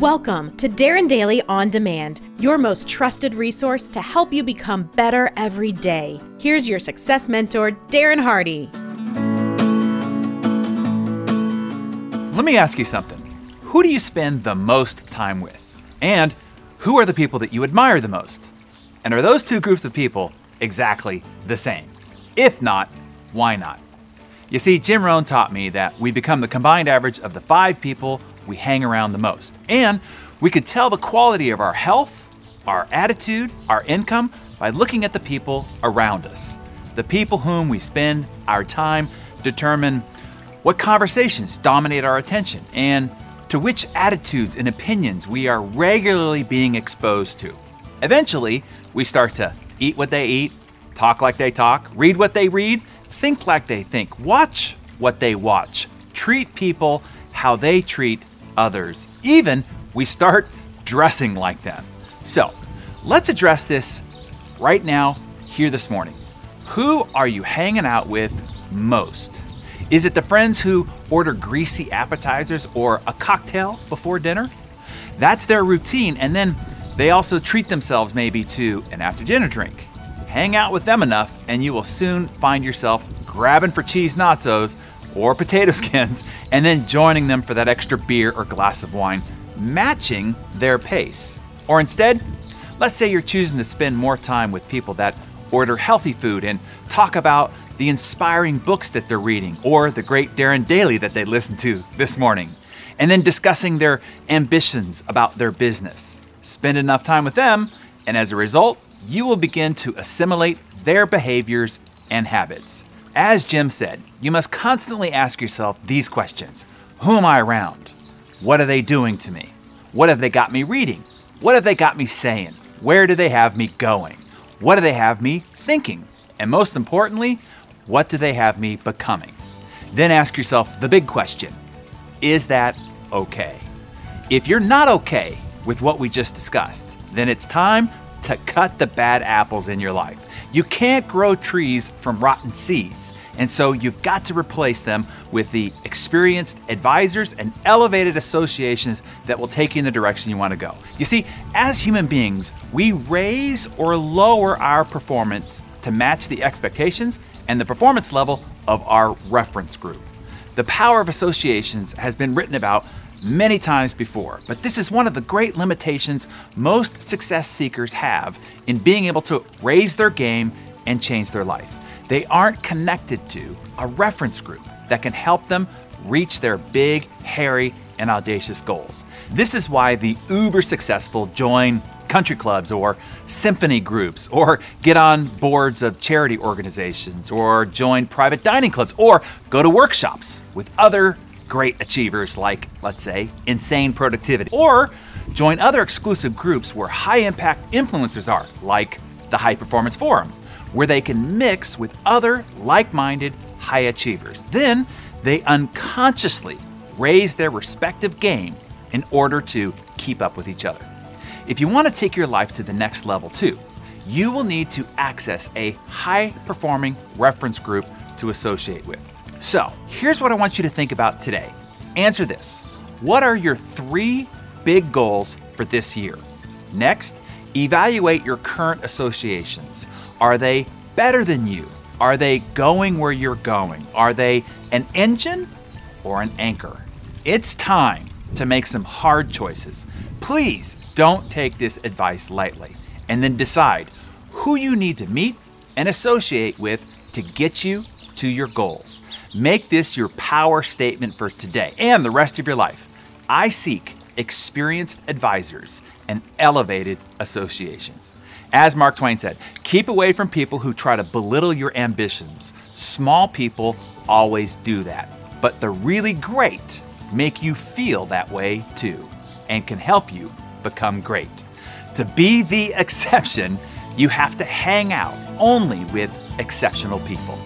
Welcome to Darren Daily On Demand, your most trusted resource to help you become better every day. Here's your success mentor, Darren Hardy. Let me ask you something. Who do you spend the most time with? And who are the people that you admire the most? And are those two groups of people exactly the same? If not, why not? You see, Jim Rohn taught me that we become the combined average of the five people we hang around the most. And we could tell the quality of our health, our attitude, our income by looking at the people around us. The people whom we spend our time determine what conversations dominate our attention and to which attitudes and opinions we are regularly being exposed to. Eventually, we start to eat what they eat, talk like they talk, read what they read, think like they think, watch what they watch, treat people how they treat others. Even we start dressing like them. So, let's address this right now, here this morning. Who are you hanging out with most? Is it the friends who order greasy appetizers or a cocktail before dinner? That's their routine, and then they also treat themselves maybe to an after dinner drink. Hang out with them enough, and you will soon find yourself grabbing for cheese nachos or potato skins and then joining them for that extra beer or glass of wine, matching their pace. Or instead, let's say you're choosing to spend more time with people that order healthy food and talk about the inspiring books that they're reading, or the great Darren Daily that they listened to this morning, and then discussing their ambitions about their business. Spend enough time with them, and as a result, you will begin to assimilate their behaviors and habits. As Jim said, you must constantly ask yourself these questions Who am I around? What are they doing to me? What have they got me reading? What have they got me saying? Where do they have me going? What do they have me thinking? And most importantly, what do they have me becoming? Then ask yourself the big question Is that okay? If you're not okay with what we just discussed, then it's time to cut the bad apples in your life. You can't grow trees from rotten seeds, and so you've got to replace them with the experienced advisors and elevated associations that will take you in the direction you want to go. You see, as human beings, we raise or lower our performance to match the expectations and the performance level of our reference group. The power of associations has been written about many times before, but this is one of the great limitations most success seekers have in being able to raise their game and change their life. They aren't connected to a reference group that can help them reach their big, hairy, and audacious goals. This is why the uber successful join country clubs or symphony groups, or get on boards of charity organizations, or join private dining clubs, or go to workshops with other great achievers like, let's say, Insane Productivity, or join other exclusive groups where high impact influencers are, like the High Performance Forum, where they can mix with other like minded high achievers. Then they unconsciously raise their respective game in order to keep up with each other. If you want to take your life to the next level too, you will need to access a high performing reference group to associate with. So, here's what I want you to think about today. Answer this What are your three big goals for this year? Next, evaluate your current associations. Are they better than you? Are they going where you're going? Are they an engine or an anchor? It's time to make some hard choices. Please don't take this advice lightly and then decide who you need to meet and associate with to get you to your goals. Make this your power statement for today and the rest of your life. I seek experienced advisors and elevated associations. As Mark Twain said, keep away from people who try to belittle your ambitions. Small people always do that. But the really great make you feel that way too and can help you become great. To be the exception, you have to hang out only with exceptional people.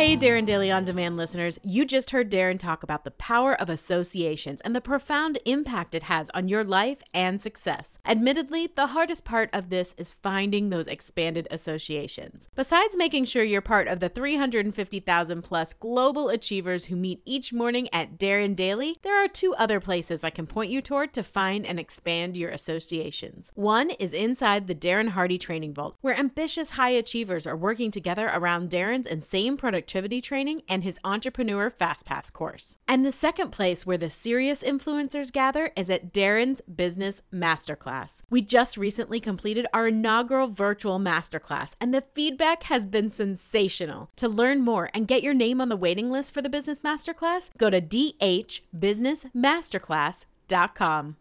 Hey, Darren Daily On Demand listeners. You just heard Darren talk about the power of associations and the profound impact it has on your life and success. Admittedly, the hardest part of this is finding those expanded associations. Besides making sure you're part of the 350,000 plus global achievers who meet each morning at Darren Daily, there are two other places I can point you toward to find and expand your associations. One is inside the Darren Hardy Training Vault, where ambitious high achievers are working together around Darren's insane productivity training and his Entrepreneur FastPass course. And the second place where the serious influencers gather is at Darren's Business Masterclass. We just recently completed our inaugural virtual masterclass, and the feedback has been sensational. To learn more and get your name on the waiting list for the Business Masterclass, go to dhbusinessmasterclass.com.